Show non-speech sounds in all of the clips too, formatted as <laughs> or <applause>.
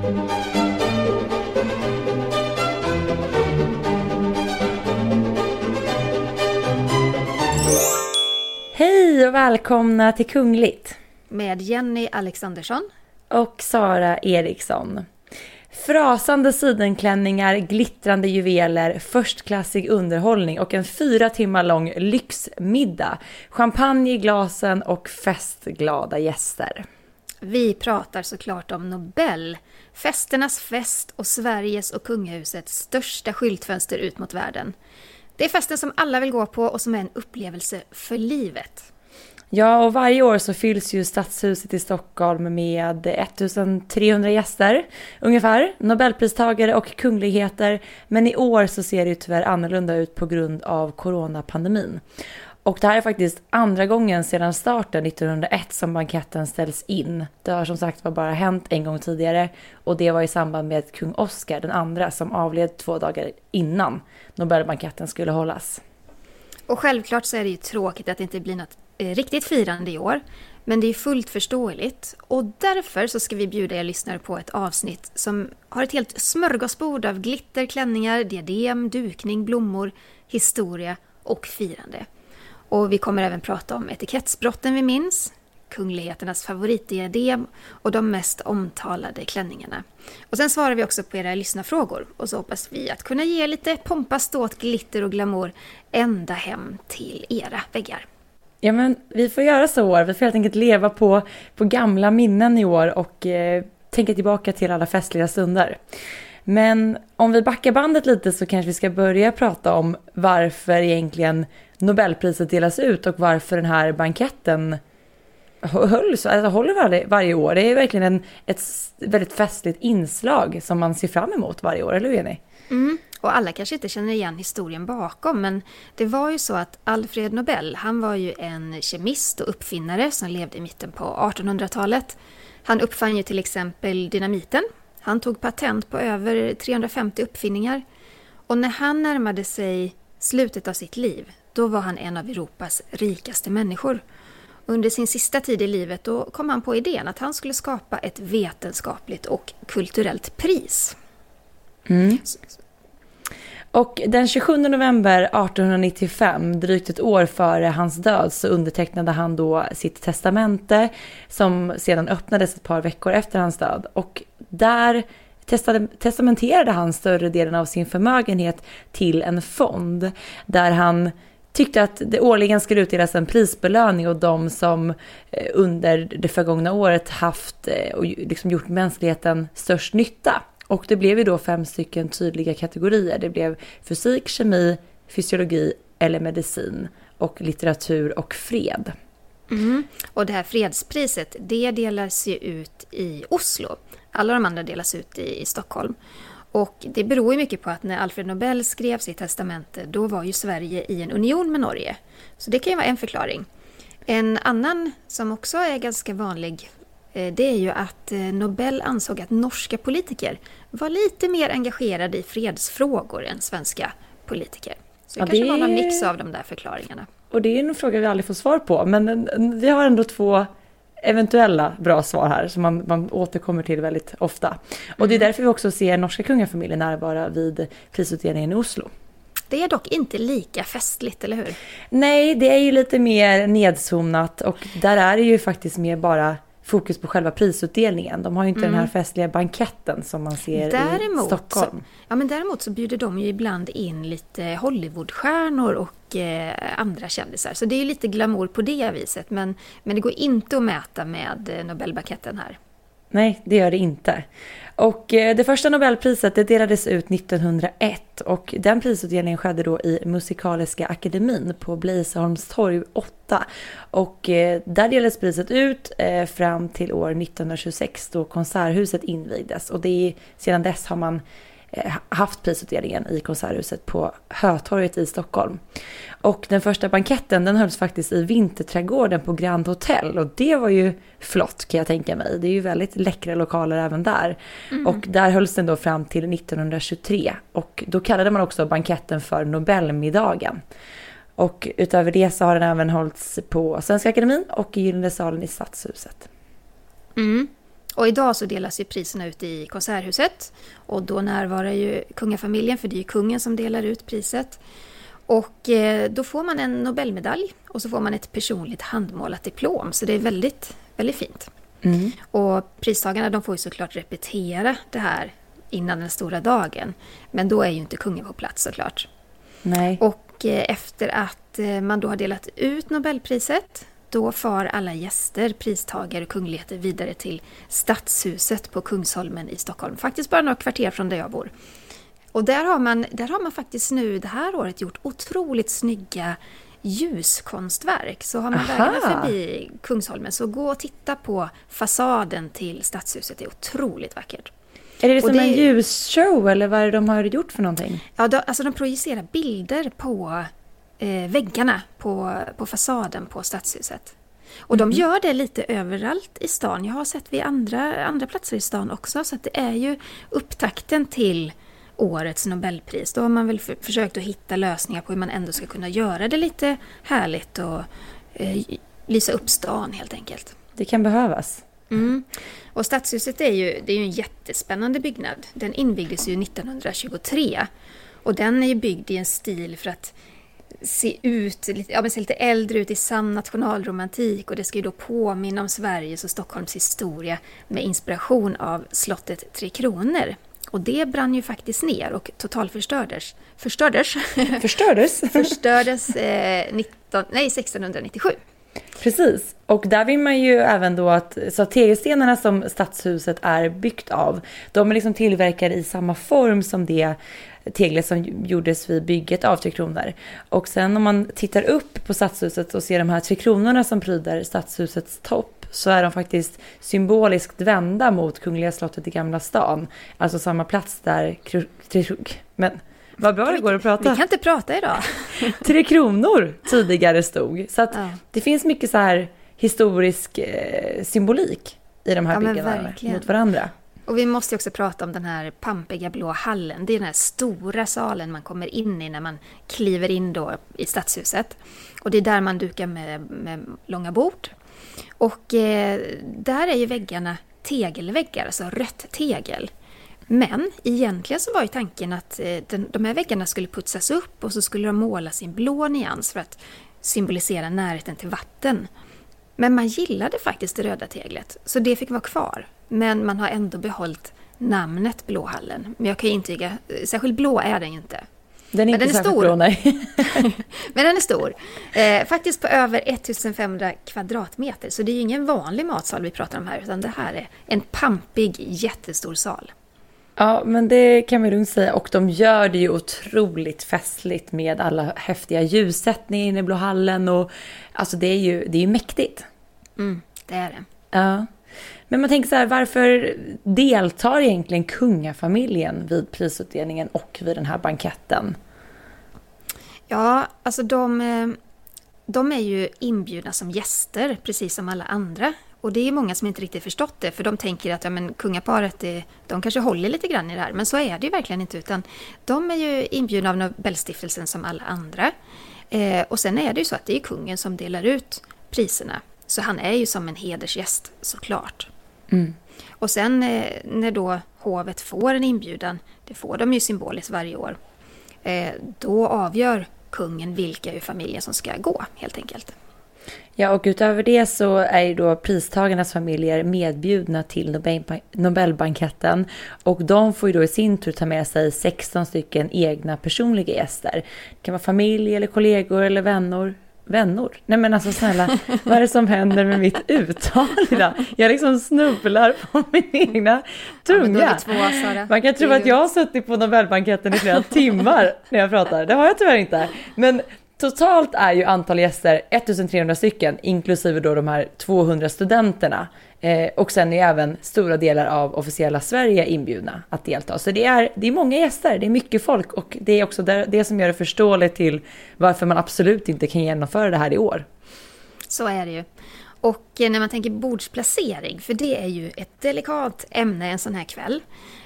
Hej och välkomna till Kungligt. Med Jenny Alexandersson. Och Sara Eriksson. Frasande sidenklänningar, glittrande juveler, förstklassig underhållning och en fyra timmar lång lyxmiddag. Champagne i glasen och festglada gäster. Vi pratar såklart om Nobel, festernas fest och Sveriges och kungahusets största skyltfönster ut mot världen. Det är festen som alla vill gå på och som är en upplevelse för livet. Ja, och varje år så fylls ju Stadshuset i Stockholm med 1300 gäster ungefär, Nobelpristagare och kungligheter. Men i år så ser det ju tyvärr annorlunda ut på grund av coronapandemin. Och det här är faktiskt andra gången sedan starten 1901 som banketten ställs in. Det har som sagt var bara hänt en gång tidigare och det var i samband med kung Oscar den andra som avled två dagar innan Nobelbanketten skulle hållas. Och självklart så är det ju tråkigt att det inte blir något eh, riktigt firande i år. Men det är fullt förståeligt och därför så ska vi bjuda er lyssnare på ett avsnitt som har ett helt smörgåsbord av glitter, klänningar, diadem, dukning, blommor, historia och firande. Och vi kommer även prata om etikettsbrotten vi minns, kungligheternas favoritdiadem och de mest omtalade klänningarna. Och sen svarar vi också på era lyssnarfrågor och så hoppas vi att kunna ge lite pompa, ståt, glitter och glamour ända hem till era väggar. Ja men vi får göra så år, vi får helt enkelt leva på, på gamla minnen i år och eh, tänka tillbaka till alla festliga stunder. Men om vi backar bandet lite så kanske vi ska börja prata om varför egentligen Nobelpriset delas ut och varför den här banketten hölls, alltså håller varje, varje år. Det är verkligen en, ett väldigt festligt inslag som man ser fram emot varje år, eller hur Jenny? Mm. Och alla kanske inte känner igen historien bakom, men det var ju så att Alfred Nobel, han var ju en kemist och uppfinnare som levde i mitten på 1800-talet. Han uppfann ju till exempel dynamiten. Han tog patent på över 350 uppfinningar. Och när han närmade sig slutet av sitt liv, då var han en av Europas rikaste människor. Under sin sista tid i livet då kom han på idén att han skulle skapa ett vetenskapligt och kulturellt pris. Mm. Och den 27 november 1895, drygt ett år före hans död, så undertecknade han då sitt testamente som sedan öppnades ett par veckor efter hans död. Och där testamenterade han större delen av sin förmögenhet till en fond där han tyckte att det årligen skulle utdelas en prisbelöning och de som eh, under det förgångna året haft eh, och liksom gjort mänskligheten störst nytta. Och det blev ju då fem stycken tydliga kategorier. Det blev fysik, kemi, fysiologi eller medicin och litteratur och fred. Mm. Och det här fredspriset, det delas ju ut i Oslo. Alla de andra delas ut i, i Stockholm. Och det beror ju mycket på att när Alfred Nobel skrev sitt testamente, då var ju Sverige i en union med Norge. Så det kan ju vara en förklaring. En annan som också är ganska vanlig, eh, det är ju att eh, Nobel ansåg att norska politiker var lite mer engagerade i fredsfrågor än svenska politiker. Så det ja, kanske det... var någon mix av de där förklaringarna. Och det är en fråga vi aldrig får svar på, men vi har ändå två eventuella bra svar här som man, man återkommer till väldigt ofta. Och det är mm. därför vi också ser norska kungafamiljen närvara vid prisutdelningen i Oslo. Det är dock inte lika festligt, eller hur? Nej, det är ju lite mer nedzonat och där är det ju faktiskt mer bara fokus på själva prisutdelningen. De har ju inte mm. den här mm. festliga banketten som man ser däremot, i Stockholm. Så, ja, men däremot så bjuder de ju ibland in lite Hollywoodstjärnor och eh, andra kändisar. Så det är ju lite glamour på det viset. Men, men det går inte att mäta med eh, Nobelbanketten här. Nej, det gör det inte. Och eh, det första Nobelpriset det delades ut 1901 och den prisutdelningen skedde då i Musikaliska akademin på Bleiseholmstorg 8. Och eh, där delades priset ut eh, fram till år 1926 då Konserthuset invigdes och det är, sedan dess har man haft prisutdelningen i Konserthuset på Hötorget i Stockholm. Och den första banketten den hölls faktiskt i Vinterträdgården på Grand Hotel och det var ju flott kan jag tänka mig. Det är ju väldigt läckra lokaler även där. Mm. Och där hölls den då fram till 1923 och då kallade man också banketten för Nobelmiddagen. Och utöver det så har den även hållits på Svenska Akademin och i Gyllene salen i Stadshuset. Mm. Och idag så delas ju priserna ut i Konserthuset och då närvarar ju kungafamiljen för det är ju kungen som delar ut priset. Och eh, då får man en Nobelmedalj och så får man ett personligt handmålat diplom så det är väldigt, väldigt fint. Mm. Och pristagarna de får ju såklart repetera det här innan den stora dagen. Men då är ju inte kungen på plats såklart. Nej. Och eh, efter att eh, man då har delat ut Nobelpriset då far alla gäster, pristagare och kungligheter vidare till Stadshuset på Kungsholmen i Stockholm. Faktiskt bara några kvarter från där jag bor. Och där har man, där har man faktiskt nu det här året gjort otroligt snygga ljuskonstverk. Så har man Aha. vägarna förbi Kungsholmen så gå och titta på fasaden till Stadshuset. Det är otroligt vackert. Är det som det, en ljusshow eller vad är det de har gjort för någonting? Ja, de, alltså de projicerar bilder på väggarna på, på fasaden på Stadshuset. Och de gör det lite överallt i stan. Jag har sett vid andra, andra platser i stan också. Så det är ju upptakten till årets Nobelpris. Då har man väl för, försökt att hitta lösningar på hur man ändå ska kunna göra det lite härligt och eh, lysa upp stan helt enkelt. Det kan behövas. Mm. Och Stadshuset är ju, det är ju en jättespännande byggnad. Den invigdes ju 1923. Och den är ju byggd i en stil för att se ut, ja, men se lite äldre ut i sann nationalromantik och det ska ju då påminna om Sveriges och Stockholms historia med inspiration av slottet Tre Kronor. Och det brann ju faktiskt ner och totalförstördes. Förstördes? Förstördes? <laughs> förstördes eh, 19, nej, 1697. Precis, och där vill man ju även då att, så tegelstenarna som stadshuset är byggt av, de är liksom tillverkade i samma form som det teglet som gjordes vid bygget av Tre Kronor. Och sen om man tittar upp på stadshuset och ser de här Tre Kronorna som pryder stadshusets topp så är de faktiskt symboliskt vända mot Kungliga slottet i Gamla stan. Alltså samma plats där... Men vad bra det går att prata. Vi kan inte prata idag. <laughs> Tre Kronor tidigare stod. Så att ja. det finns mycket så här historisk eh, symbolik i de här ja, byggnaderna mot varandra. Och vi måste också prata om den här pampiga blå hallen. Det är den här stora salen man kommer in i när man kliver in då i stadshuset. Och det är där man dukar med, med långa bord. Och eh, där är ju väggarna tegelväggar, alltså rött tegel. Men egentligen så var ju tanken att eh, den, de här väggarna skulle putsas upp och så skulle de målas i en blå nyans för att symbolisera närheten till vatten. Men man gillade faktiskt det röda teglet, så det fick vara kvar. Men man har ändå behållit namnet Blåhallen. Men jag kan intyga, eh, särskilt blå är den ju inte. Den är Men inte den är stor. Blå, nej. <laughs> Men den är stor. Eh, faktiskt på över 1500 kvadratmeter. Så det är ju ingen vanlig matsal vi pratar om här, utan det här är en pampig, jättestor sal. Ja, men det kan vi lugnt säga. Och de gör det ju otroligt festligt med alla häftiga ljussättningar inne i Blå hallen. Och, alltså det är ju, det är ju mäktigt. Mm, det är det. Ja. Men man tänker så här, varför deltar egentligen kungafamiljen vid prisutdelningen och vid den här banketten? Ja, alltså de, eh, de är ju inbjudna som gäster, precis som alla andra. Och det är många som inte riktigt förstått det, för de tänker att ja, men kungaparet, det, de kanske håller lite grann i det här. Men så är det ju verkligen inte, utan de är ju inbjudna av Nobelstiftelsen som alla andra. Eh, och sen är det ju så att det är kungen som delar ut priserna. Så han är ju som en hedersgäst såklart. Mm. Och sen eh, när då hovet får en inbjudan, det får de ju symboliskt varje år, eh, då avgör kungen vilka ur familjen som ska gå helt enkelt. Ja, och utöver det så är ju då pristagarnas familjer medbjudna till Nobelbanketten och de får ju då i sin tur ta med sig 16 stycken egna personliga gäster. Det kan vara familj eller kollegor eller vänner, Vänner? Nej men alltså snälla, <laughs> vad är det som händer med mitt uttal idag? Jag liksom snubblar på min egna tunga. Ja, Man kan tro att jag har suttit på Nobelbanketten i flera <laughs> timmar när jag pratar. Det har jag tyvärr inte. Men totalt är ju antal gäster 1300 stycken, inklusive då de här 200 studenterna. Eh, och sen är även stora delar av officiella Sverige inbjudna att delta. Så det är, det är många gäster, det är mycket folk och det är också det, det som gör det förståeligt till varför man absolut inte kan genomföra det här i år. Så är det ju. Och eh, när man tänker bordsplacering, för det är ju ett delikat ämne en sån här kväll,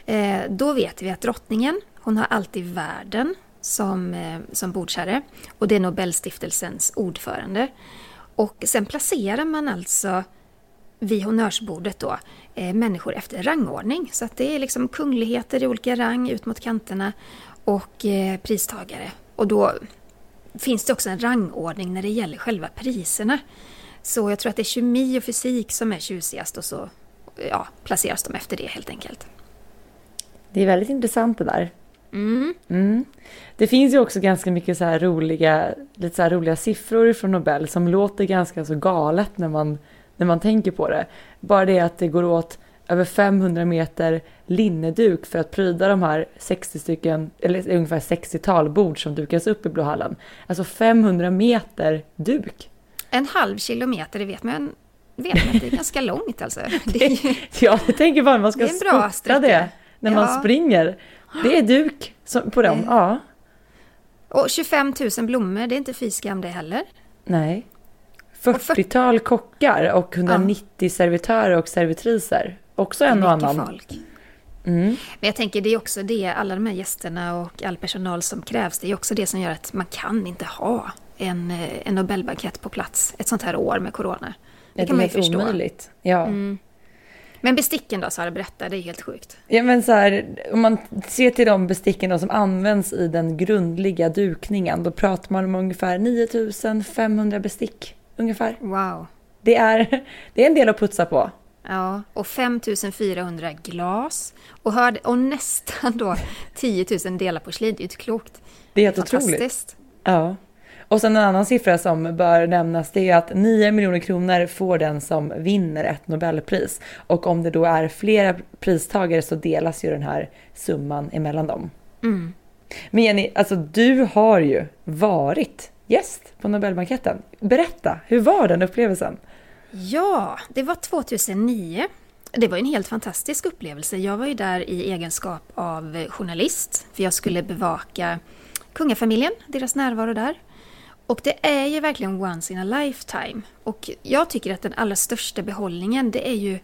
eh, då vet vi att drottningen, hon har alltid värden som, eh, som bordsherre och det är Nobelstiftelsens ordförande. Och sen placerar man alltså vid honnörsbordet då eh, människor efter rangordning. Så att det är liksom kungligheter i olika rang ut mot kanterna och eh, pristagare. Och då finns det också en rangordning när det gäller själva priserna. Så jag tror att det är kemi och fysik som är tjusigast och så ja, placeras de efter det helt enkelt. Det är väldigt intressant det där. Mm. Mm. Det finns ju också ganska mycket så roliga, lite så roliga siffror från Nobel som låter ganska så galet när man, när man tänker på det. Bara det att det går åt över 500 meter linneduk för att pryda de här 60 stycken, eller ungefär 60-tal bord som dukas upp i Blåhallen. Alltså 500 meter duk. En halv kilometer, det vet man, vet man att det är ganska långt alltså. <laughs> Det är ju, Ja, jag tänker bara man ska Det är en bra spurta sträcka. det när man Ja. springer. Det är duk på dem, Det- ja. och 25 000 blommor, det är inte fy skam det heller. Nej. Och för- 40-tal kockar och 190 servitörer och servitriser. Också en och annan. folk. Mm. Men jag tänker det är också det, alla de här gästerna och all personal som krävs, det är också det som gör att man kan inte ha en, eh, en Nobelbankett på plats ett sånt här år med Corona. Det Det kan man ju förstå. omöjligt. Ja. Mm. Men besticken då, Sara, berätta, det är helt sjukt. ja, men så här, om man ser till de besticken då som används i den grundliga dukningen, då pratar man om ungefär 9500 bestick. Ungefär. Wow. Det är, det är en del att putsa på. Ja, och 5400 glas och, hörde, och nästan då 10 000 delar porslin. Det är ju inte klokt. Det är helt otroligt. Fantastiskt. Ja. Och sen en annan siffra som bör nämnas det är att 9 miljoner kronor får den som vinner ett Nobelpris. Och om det då är flera pristagare så delas ju den här summan emellan dem. Mm. Men Jenny, alltså du har ju varit gäst på Nobelbanketten. Berätta, hur var den upplevelsen? Ja, det var 2009. Det var en helt fantastisk upplevelse. Jag var ju där i egenskap av journalist, för jag skulle bevaka kungafamiljen, deras närvaro där. Och det är ju verkligen once in a lifetime. Och jag tycker att den allra största behållningen, det är ju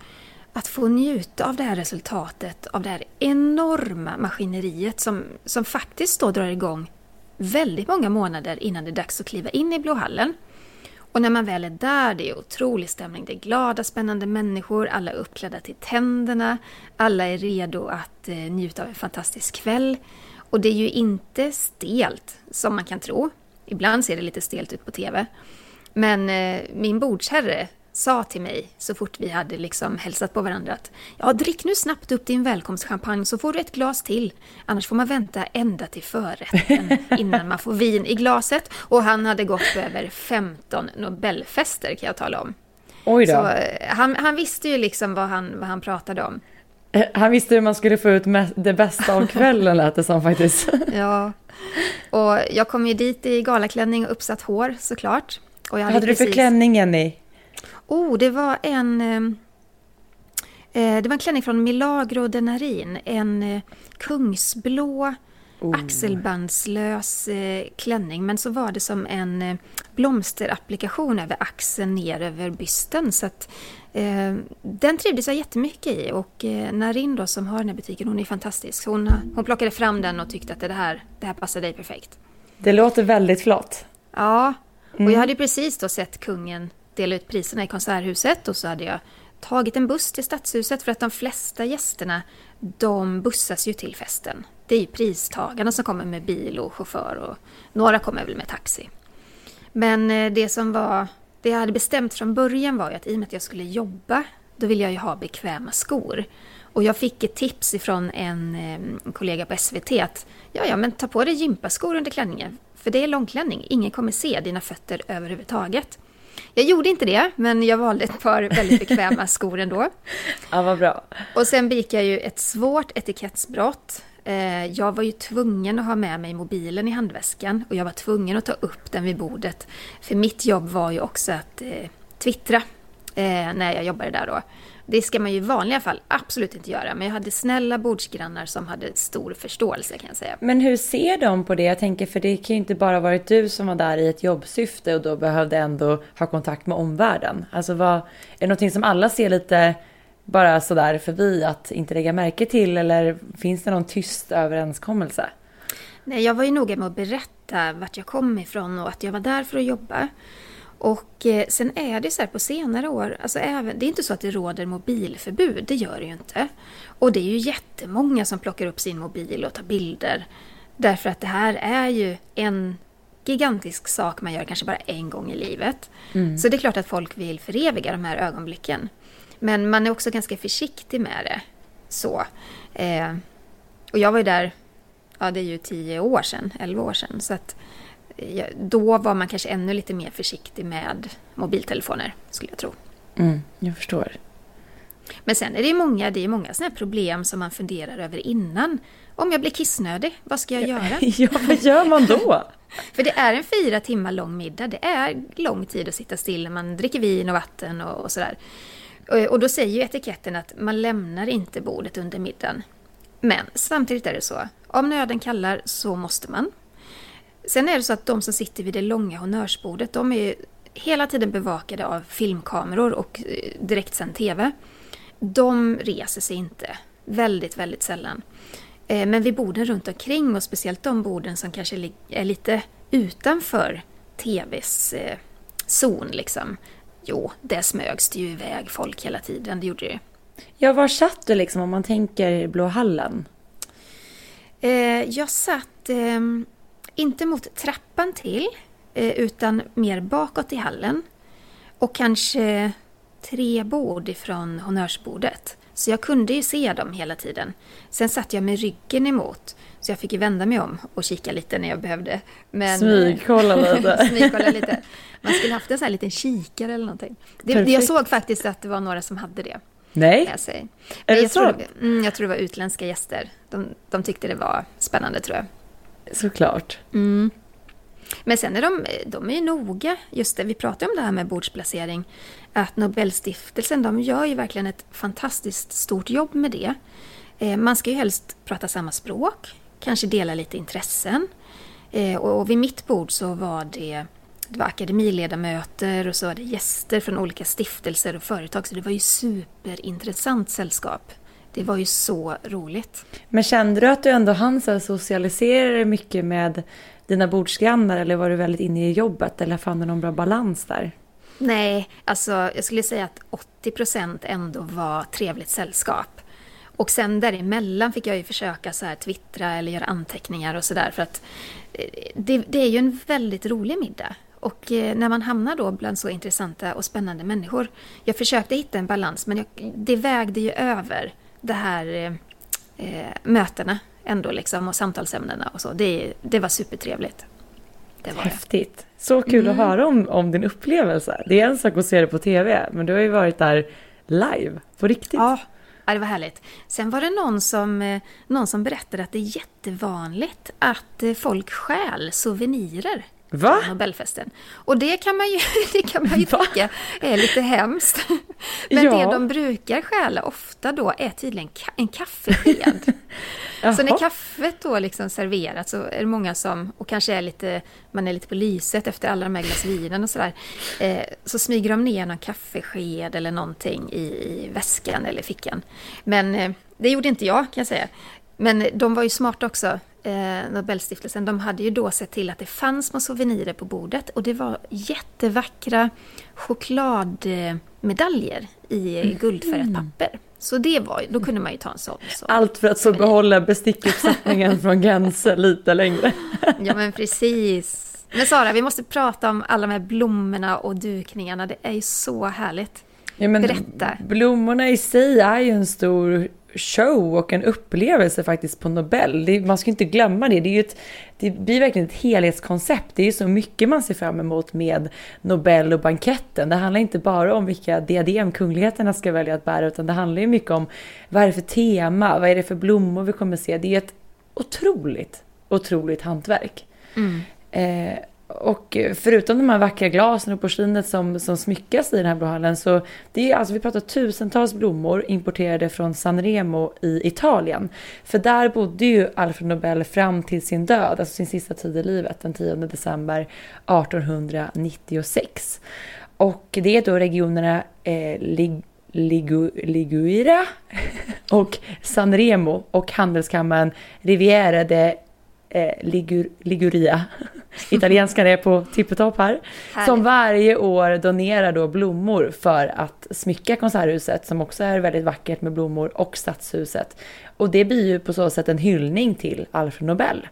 att få njuta av det här resultatet, av det här enorma maskineriet som, som faktiskt då drar igång väldigt många månader innan det är dags att kliva in i Blåhallen. Och när man väl är där, det är otrolig stämning. Det är glada, spännande människor, alla är uppklädda till tänderna, alla är redo att eh, njuta av en fantastisk kväll. Och det är ju inte stelt, som man kan tro. Ibland ser det lite stelt ut på TV. Men eh, min bordsherre sa till mig så fort vi hade liksom hälsat på varandra att ja, drick nu snabbt upp din välkomstchampagne så får du ett glas till. Annars får man vänta ända till förrätten innan man får vin i glaset. Och han hade gått på över 15 Nobelfester kan jag tala om. Oj då. Så eh, han, han visste ju liksom vad han, vad han pratade om. Eh, Han visste hur man skulle få ut det bästa av kvällen lät det som faktiskt. <laughs> Ja. Och jag kom ju dit i galaklänning och uppsatt hår såklart. Och jag Vad hade du för precis- klänning Jenny? Oh, det var en... Eh, det var en klänning från Milagro de Narin. En eh, kungsblå Oh. axelbandslös eh, klänning. Men så var det som en eh, blomsterapplikation över axeln ner över bysten. Så att, den trivdes jag jättemycket i. Och eh, Narin då, som har den här butiken, hon är fantastisk. Hon, hon plockade fram den och tyckte att det här, det här passar dig perfekt. Det låter väldigt flott. Ja, och Mm. jag hade precis då sett kungen dela ut priserna i Konserthuset och så hade jag tagit en buss till Stadshuset för att de flesta gästerna de bussas ju till festen. Det är ju pristagarna som kommer med bil och chaufför och några kommer väl med taxi. Men eh, det som var, det jag hade bestämt från början var ju att i och med att jag skulle jobba, då ville jag ju ha bekväma skor. Och jag fick ett tips ifrån en, eh, en kollega på SVT att ja, ja, men ta på dig gympaskor under klänningen. För det är långklänning, ingen kommer se dina fötter överhuvudtaget. Jag gjorde inte det, men jag valde ett par väldigt <laughs> bekväma skor ändå. Ja, vad bra. Och sen begick jag ju ett svårt etikettsbrott. Eh, Jag var ju tvungen att ha med mig mobilen i handväskan och jag var tvungen att ta upp den vid bordet. För mitt jobb var ju också att eh, twittra eh, när jag jobbade där då. Det ska man ju i vanliga fall absolut inte göra, men jag hade snälla bordsgrannar som hade stor förståelse kan jag säga. Men hur ser de på det? Jag tänker, för det kan ju inte bara varit du som var där i ett jobbsyfte och då behövde ändå ha kontakt med omvärlden. Alltså vad, är det någonting som alla ser lite bara sådär förbi att inte lägga märke till eller finns det någon tyst överenskommelse? Nej, jag var ju noga med att berätta vart jag kom ifrån och att jag var där för att jobba. Och eh, sen är det så här på senare år, alltså även, det är inte så att det råder mobilförbud, det gör det ju inte. Och det är ju jättemånga som plockar upp sin mobil och tar bilder. Därför att det här är ju en gigantisk sak man gör kanske bara en gång i livet. Mm. Så det är klart att folk vill föreviga de här ögonblicken. Men man är också ganska försiktig med det. Så. Eh, och jag var ju där, ja det är ju tio år sedan, elva år sedan. Så att eh, då var man kanske ännu lite mer försiktig med mobiltelefoner, skulle jag tro. Mm, jag förstår. Men sen är det många, det är många sådana problem som man funderar över innan. Om jag blir kissnödig, vad ska jag göra? <laughs> ja, vad gör man då? <laughs> För det är en fyra timmar lång middag. Det är lång tid att sitta still när man dricker vin och vatten och, och sådär. Eh, och, då säger ju etiketten att man lämnar inte bordet under middagen. Men samtidigt är det så, om nöden kallar så måste man. Sen är det så att de som sitter vid det långa honnörsbordet, de är hela tiden bevakade av filmkameror och eh, direktsänd TV. De reser sig inte, väldigt, väldigt sällan. Eh, men vid borden runt omkring och speciellt de borden som kanske är lite utanför TVs zon liksom. Jo, det smögs det ju iväg folk hela tiden, det gjorde det Ja, var satt du liksom om man tänker Blå hallen? Eh, jag satt eh, inte mot trappan till, eh, utan mer bakåt i hallen. Och kanske tre bord ifrån honnörsbordet. Så jag kunde ju se dem hela tiden. Sen satt jag med ryggen emot. Så jag fick ju vända mig om och kika lite när jag behövde. Men, Smygkolla lite. <laughs> smygkolla lite. Man skulle haft en sån här liten kikare eller någonting. Det, jag såg faktiskt att det var några som hade det. Nej? Jag säga. Är det jag så? Tror, mm, jag tror det var utländska gäster. De, de tyckte det var spännande tror jag. Såklart. Mm. Men sen är de, de är ju noga, just det, vi pratade om det här med bordsplacering, att Nobelstiftelsen, de gör ju verkligen ett fantastiskt stort jobb med det. Eh, man ska ju helst prata samma språk, kanske dela lite intressen. Eh, och vid mitt bord så var det, det var akademiledamöter och så var det gäster från olika stiftelser och företag, så det var ju superintressant sällskap. Det var ju så roligt. Men kände du att du ändå hann socialisera dig mycket med dina bordsgrannar eller var du väldigt inne i jobbet eller fann du någon bra balans där? Nej, alltså jag skulle säga att 80 procent ändå var trevligt sällskap. Och sen däremellan fick jag ju försöka så här twittra eller göra anteckningar och sådär för att eh, det, det, är ju en väldigt rolig middag. Och eh, när man hamnar då bland så intressanta och spännande människor. Jag försökte hitta en balans men jag, det vägde ju över det här eh, eh mötena ändå liksom och samtalsämnena och så. Det, det var supertrevligt. Det var Häftigt. Det. Så kul mm. att höra om, om din upplevelse. Det är en sak att se det på TV, men du har ju varit där live, på riktigt. Ja, ja det var härligt. Sen var det någon som, eh, någon som berättade att det är jättevanligt att eh, folk stjäl souvenirer Va? Nobelfesten. Och det kan man ju, <laughs> det kan man ju tycka är lite hemskt. Men ja. det de brukar stjäla ofta då är tydligen en kaffesked. <laughs> så när kaffet då liksom serveras så är det många som, och kanske är lite, man är lite på lyset efter alla de här glas vinen och sådär, eh, så smyger de ner någon kaffesked eller någonting i, i väskan eller fickan. Men eh, det gjorde inte jag kan jag säga. Men de var ju smarta också eh, Nobelstiftelsen, de hade ju då sett till att det fanns små souvenirer på bordet och det var jättevackra chokladmedaljer i mm. guldfärgat papper. Så det var, då kunde man ju ta en sån. Så. Allt för att så behålla bestickuppsättningen från Gänse lite längre. <laughs> ja men precis. Men Sara, vi måste prata om alla de här blommorna och dukningarna. Det är ju så härligt. Ja, men Berätta. Blommorna i sig är ju en stor show och en upplevelse faktiskt på Nobel. Det, man ska inte glömma det. Det, är ett, det blir verkligen ett helhetskoncept. Det är ju så mycket man ser fram emot med Nobel och banketten. Det handlar inte bara om vilka diadem kungligheterna ska välja att bära, utan det handlar ju mycket om vad är det för tema, vad är det för blommor vi kommer se. Det är ett otroligt, otroligt hantverk. Mm. Eh, och förutom de här vackra glasen och porslinet som, som smyckas i den här blåhallen så det är alltså, vi pratar tusentals blommor importerade från Sanremo i Italien. För där bodde ju Alfred Nobel fram till sin död, alltså sin sista tid i livet, den 10 december 1896. Och det är då regionerna eh, Lig Ligu, Liguira <laughs> och Sanremo och handelskammaren Riviera de eh, Ligur, Liguria <laughs> Italienskan är på tippetopp här. Härligt. Som varje år donerar då blommor för att smycka Konserthuset som också är väldigt vackert med blommor och Stadshuset. Och det blir ju på så sätt en hyllning till Alfred Nobel.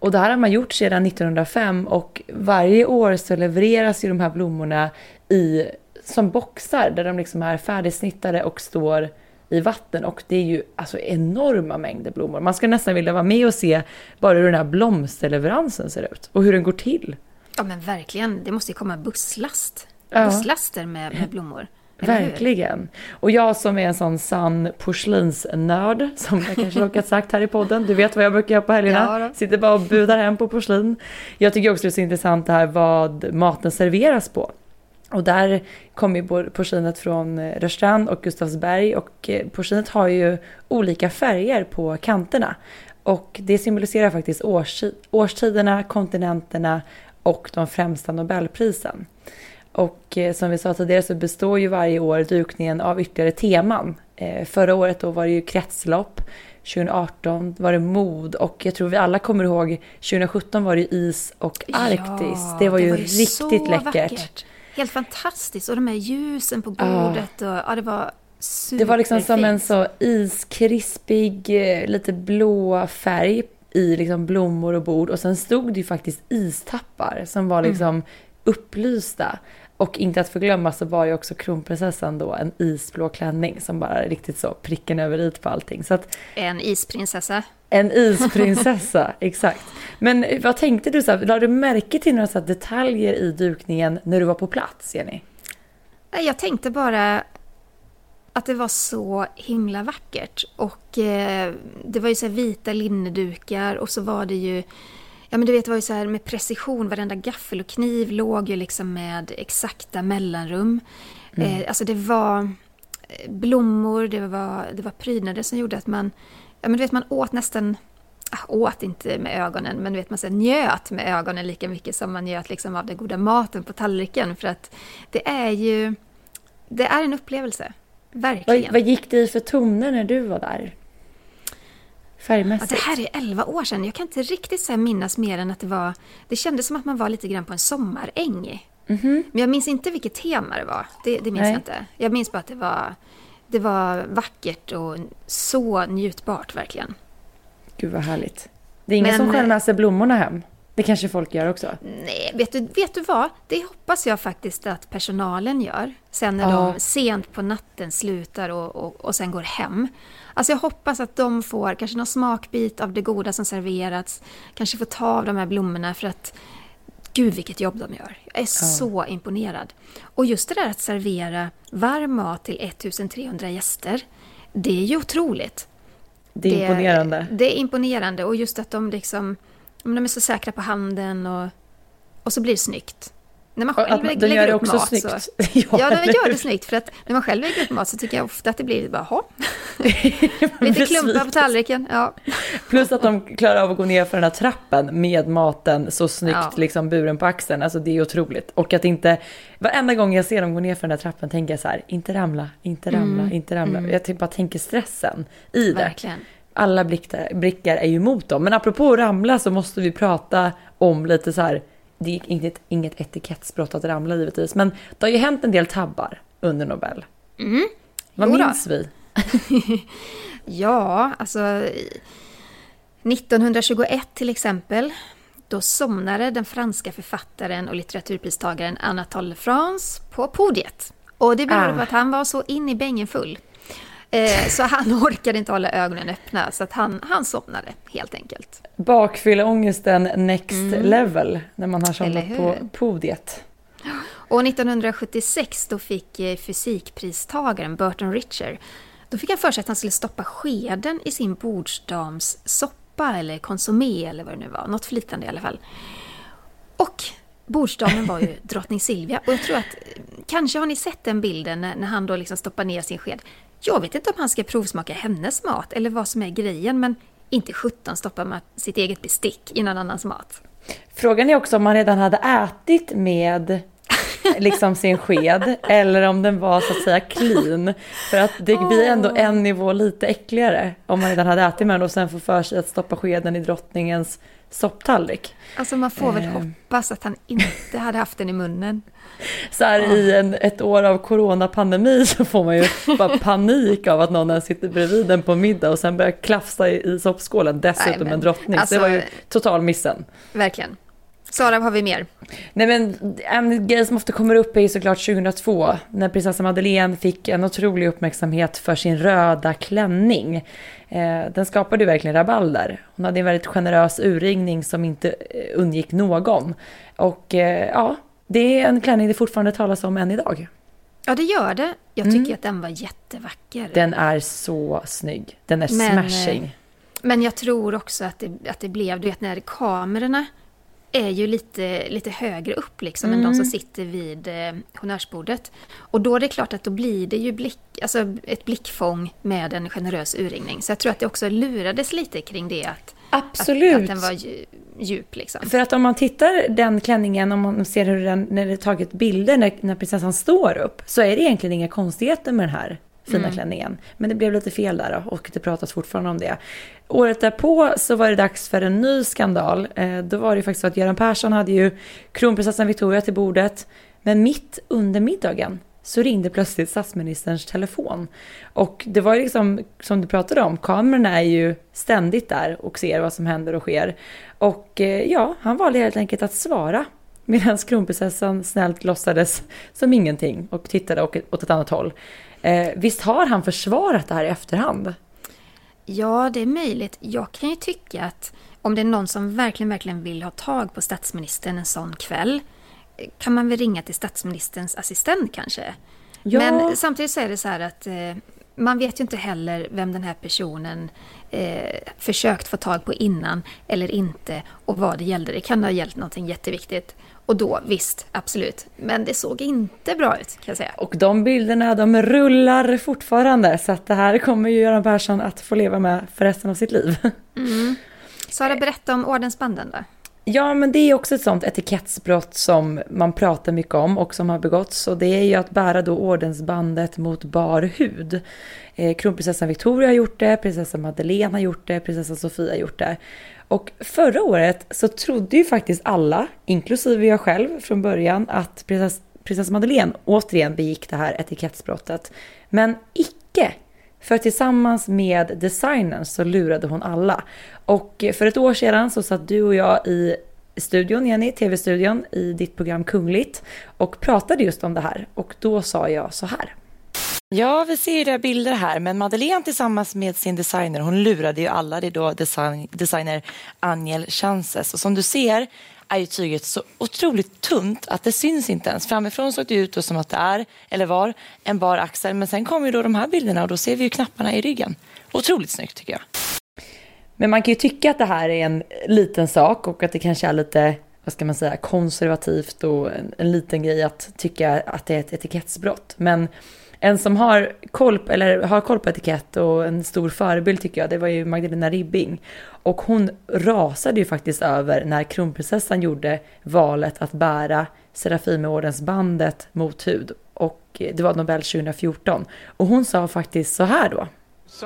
Och det här har man gjort sedan 1905 och varje år så levereras ju de här blommorna i, som boxar där de liksom är färdigsnittade och står i vatten och det är ju alltså enorma mängder blommor. Man ska nästan vilja vara med och se bara hur den här blomsterleveransen ser ut och hur den går till. Ja men verkligen, det måste ju komma busslast. Ja. Busslaster med, med blommor. Verkligen. Och jag som är en sån sann porslinsnörd, som jag kanske råkat sagt här i podden, du vet vad jag brukar göra på Ja helgerna, då. sitter bara och budar hem på porslin. Jag tycker också det är så intressant det här vad maten serveras på. Och där kommer ju porslinet från eh, Rörstrand och Gustavsberg och eh, porslinet har ju olika färger på kanterna. Och det symboliserar faktiskt årsti- årstiderna, kontinenterna och de främsta Nobelprisen. Och eh, som vi sa tidigare så består ju varje år dukningen av ytterligare teman. Förra året då var det ju kretslopp, 2018 var det mod och jag tror vi alla kommer ihåg 2017 var det is och Arktis. det var ju riktigt så läckert. Helt fantastiskt. Och de här ljusen på bordet. Och, ja, det var superfint. Det var liksom som en så iskrispig, eh, lite blå färg i liksom blommor och bord. Och sen stod det ju faktiskt istappar som var liksom upplysta. Och inte att förglömma så var ju också kronprinsessan då en isblå klänning som bara riktigt så pricken över i på allting. Så att En isprinsessa. En isprinsessa, <laughs> exakt. Men vad tänkte du, så här, lade du märke till några så detaljer i dukningen när du var på plats, Jenny? Jag tänkte bara att det var så himla vackert. Och eh, det var ju så vita linnedukar och så var det ju Ja men du vet det var ju så här med precision, varenda gaffel och kniv låg ju liksom med exakta mellanrum. Eh, alltså det var blommor, det var, det var prydnader som gjorde att man, ja men du vet man åt nästan, ah, åt inte med ögonen, men du vet man så njöt med ögonen lika mycket som man njöt liksom av den goda maten på tallriken. För att det är ju, det är en upplevelse. Verkligen. Vad, vad gick det i för toner när du var där? Ja, Färgmässigt? det här är 11 år sedan. Jag kan inte riktigt så minnas mer än att det var... Det kändes som att man var lite grann på en sommaräng. Mhm. Men jag minns inte vilket tema det var. Det, det minns Nej. jag inte. Jag minns bara att det var, det var vackert och så njutbart verkligen. Gud vad härligt. Det är ingen Men- som skär med sig blommorna hem? Det kanske folk gör också? Nej, vet du, vet du vad? Det hoppas jag faktiskt att personalen gör. Sen när Ja. de sent på natten slutar och, och, och sen går hem. Alltså jag hoppas att de får kanske någon smakbit av det goda som serverats. Kanske får ta av de här blommorna för att Gud vilket jobb de gör. Jag är så imponerad. Och just det där att servera varm mat till 1300 gäster. Det är ju otroligt. Det är imponerande. Det är imponerande och just att de liksom, de är så säkra på handen och, och så blir det snyggt. När man själv att lägger, gör det upp också mat snyggt. så... <laughs> ja, Ja, de gör det snyggt för att när man själv lägger upp mat så tycker jag ofta att det blir bara, "Jaha." <laughs> <laughs> Lite klumpar på tallriken. Ja. Plus att de klarar av att gå ner för den här trappen med maten så snyggt Ja. liksom buren på axeln. Alltså det är otroligt. Och att inte, varenda gång jag ser dem gå ner för den här trappen tänker jag så här, inte ramla, inte ramla, Mm. inte ramla. Jag typ bara tänker stressen i det. Verkligen. Alla blickar, blickar är ju emot dem. Men apropå att ramla så måste vi prata om lite så här, det är inget, inget etikettsbrott att ramla givetvis, men det har ju hänt en del tabbar under Nobel. Mm. Vad Jo då. minns vi? <laughs> Ja, alltså... i- 1921 till exempel, då somnade den franska författaren och litteraturpristagaren Anatole France på podiet. Och det berodde Ah. på att han var så in i bängen full. Eh, så han <laughs> orkade inte hålla ögonen öppna, så att han, han somnade helt enkelt. Bakfylleångesten next level när man har Mm. Somnat på podiet. Och 1976 då fick eh, fysikpristagaren Burton Richer, då fick han för sig att han skulle stoppa skeden i sin bordsdams soppa eller konsumé eller vad det nu var, något flytande i alla fall. Och bordsdamen var ju <laughs> drottning Silvia och jag tror att eh, kanske har ni sett den bilden när, när han då liksom stoppar ner sin sked. Jag vet inte om han ska provsmaka hennes mat eller vad som är grejen men inte sjutton stoppar man sitt eget bestick i någon annans mat. Frågan är också om man redan hade ätit med liksom sin sked eller om den var så att säga clean. För att det blir ändå en nivå lite äckligare om man redan hade ätit med den och sen får för sig att stoppa skeden i drottningens sopptallrik. Alltså man får väl eh. hoppas att han inte hade haft den i munnen. <laughs> Så här oh. i en, ett år av coronapandemi <laughs> så får man ju bara panik av att någon sitter bredvid den på middag och sen börjar klafsa i, i soppskålen, dessutom Nej, men, en drottning. Alltså, så det var ju total missen. Verkligen. Sara, vad har vi mer? Nej men en grej som ofta kommer upp är såklart 2002 när prinsessa Madeleine fick en otrolig uppmärksamhet för sin röda klänning. Eh, den skapade ju verkligen rabalder. Hon hade en väldigt generös urringning som inte eh, undgick någon. Och eh, ja, det är en klänning det fortfarande talas om än idag. Ja, det gör det. Jag tycker mm. att den var jättevacker. Den är så snygg. Den är men, smashing. Men jag tror också att det, att det blev, du vet när kamerorna är ju lite, lite högre upp liksom mm. än de som mm. sitter vid eh, honnörsbordet. Och då är det klart att då blir det ju blick, alltså ett blickfång med en generös urringning. Så jag tror att det också lurades lite kring det att, Absolut. att, att den var djup. Liksom. För att om man tittar den klänningen, om man ser hur den, när det tagit bilder när, när prinsessan står upp, så är det egentligen inga konstigheter med den här fina mm. klänningen. Men det blev lite fel där och det pratas fortfarande om det. Året därpå så var det dags för en ny skandal. Eh, då var det faktiskt så att Göran Persson hade ju kronprinsessan Victoria till bordet. Men mitt under middagen så ringde plötsligt statsministerns telefon. Och det var ju liksom, som du pratade om, kamerorna är ju ständigt där och ser vad som händer och sker. Och eh, ja, han valde helt enkelt att svara medan kronprinsessan snällt låtsades som ingenting och tittade åt ett annat håll. Eh, visst har han försvarat det här i efterhand? Ja, det är möjligt. Jag kan ju tycka att om det är någon som verkligen, verkligen vill ha tag på statsministern en sån kväll kan man väl ringa till statsministerns assistent kanske? Ja. Men samtidigt så är det så här att eh, man vet ju inte heller vem den här personen eh, försökt få tag på innan eller inte och vad det gällde. Det kan ha gällt någonting jätteviktigt. Och då, visst, absolut. Men det såg inte bra ut kan jag säga. Och de bilderna, de rullar fortfarande. Så att det här kommer ju Göran Persson att få leva med för resten av sitt liv. <laughs> Mm. Sara, berätta om ordensbanden då. Ja, men det är också ett sånt etikettsbrott som man pratar mycket om och som har begåtts. Och det är ju att bära då ordensbandet mot bar hud. Eh, kronprinsessan Victoria har gjort det, prinsessan Madeleine har gjort det, prinsessan Sofia har gjort det. Och förra året så trodde ju faktiskt alla, inklusive jag själv från början, att prinsess, prinsessa Madeleine återigen begick det här etikettsbrottet. Men icke! För tillsammans med designern så lurade hon alla. Och för ett år sedan så satt du och jag i studion, Jenny, tv-studion i ditt program Kungligt och pratade just om det här. Och då sa jag så här. Ja, vi ser ju bilder här, men Madeleine tillsammans med sin designer, hon lurade ju alla. Det är då design, designer Angel Chances. Och som du ser är ju tyget så otroligt tunt att det syns inte ens. Framifrån såg det ut som att det är, eller var, en bar axel. Men sen kommer ju då de här bilderna och då ser vi ju knapparna i ryggen. Otroligt snyggt tycker jag. Men man kan ju tycka att det här är en liten sak och att det kanske är lite, vad ska man säga, konservativt och en, en liten grej att tycka att det är ett etikettsbrott. Men en som har koll, eller har koll på etikett och en stor förebild tycker jag, det var ju Magdalena Ribbing. Och hon rasade ju faktiskt över när kronprinsessan gjorde valet att bära Serafimerordensbandet mot hud. Och det var Nobel 2014. Och hon sa faktiskt så här då.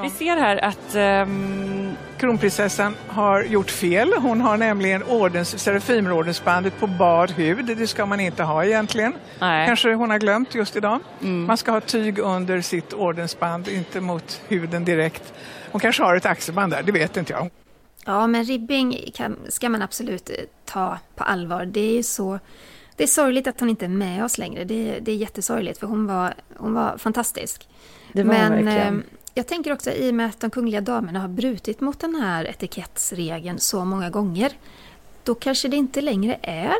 Vi ser här att um, kronprinsessan har gjort fel. Hon har nämligen ordens, Serafimerordensbandet på bar hud. Det ska man inte ha egentligen. Nej. Kanske hon har glömt just idag. Mm. Man ska ha tyg under sitt ordensband, inte mot huden direkt. Hon kanske har ett axelband där, det vet inte jag. Ja, men ribbing kan, ska man absolut eh, ta på allvar. Det är så... Det är sorgligt att hon inte är med oss längre. Det, det är jättesorgligt för hon var, hon var fantastisk. Det var men, verkligen. Jag tänker också i och med att de kungliga damerna har brutit mot den här etikettsregeln så många gånger, då kanske det inte längre är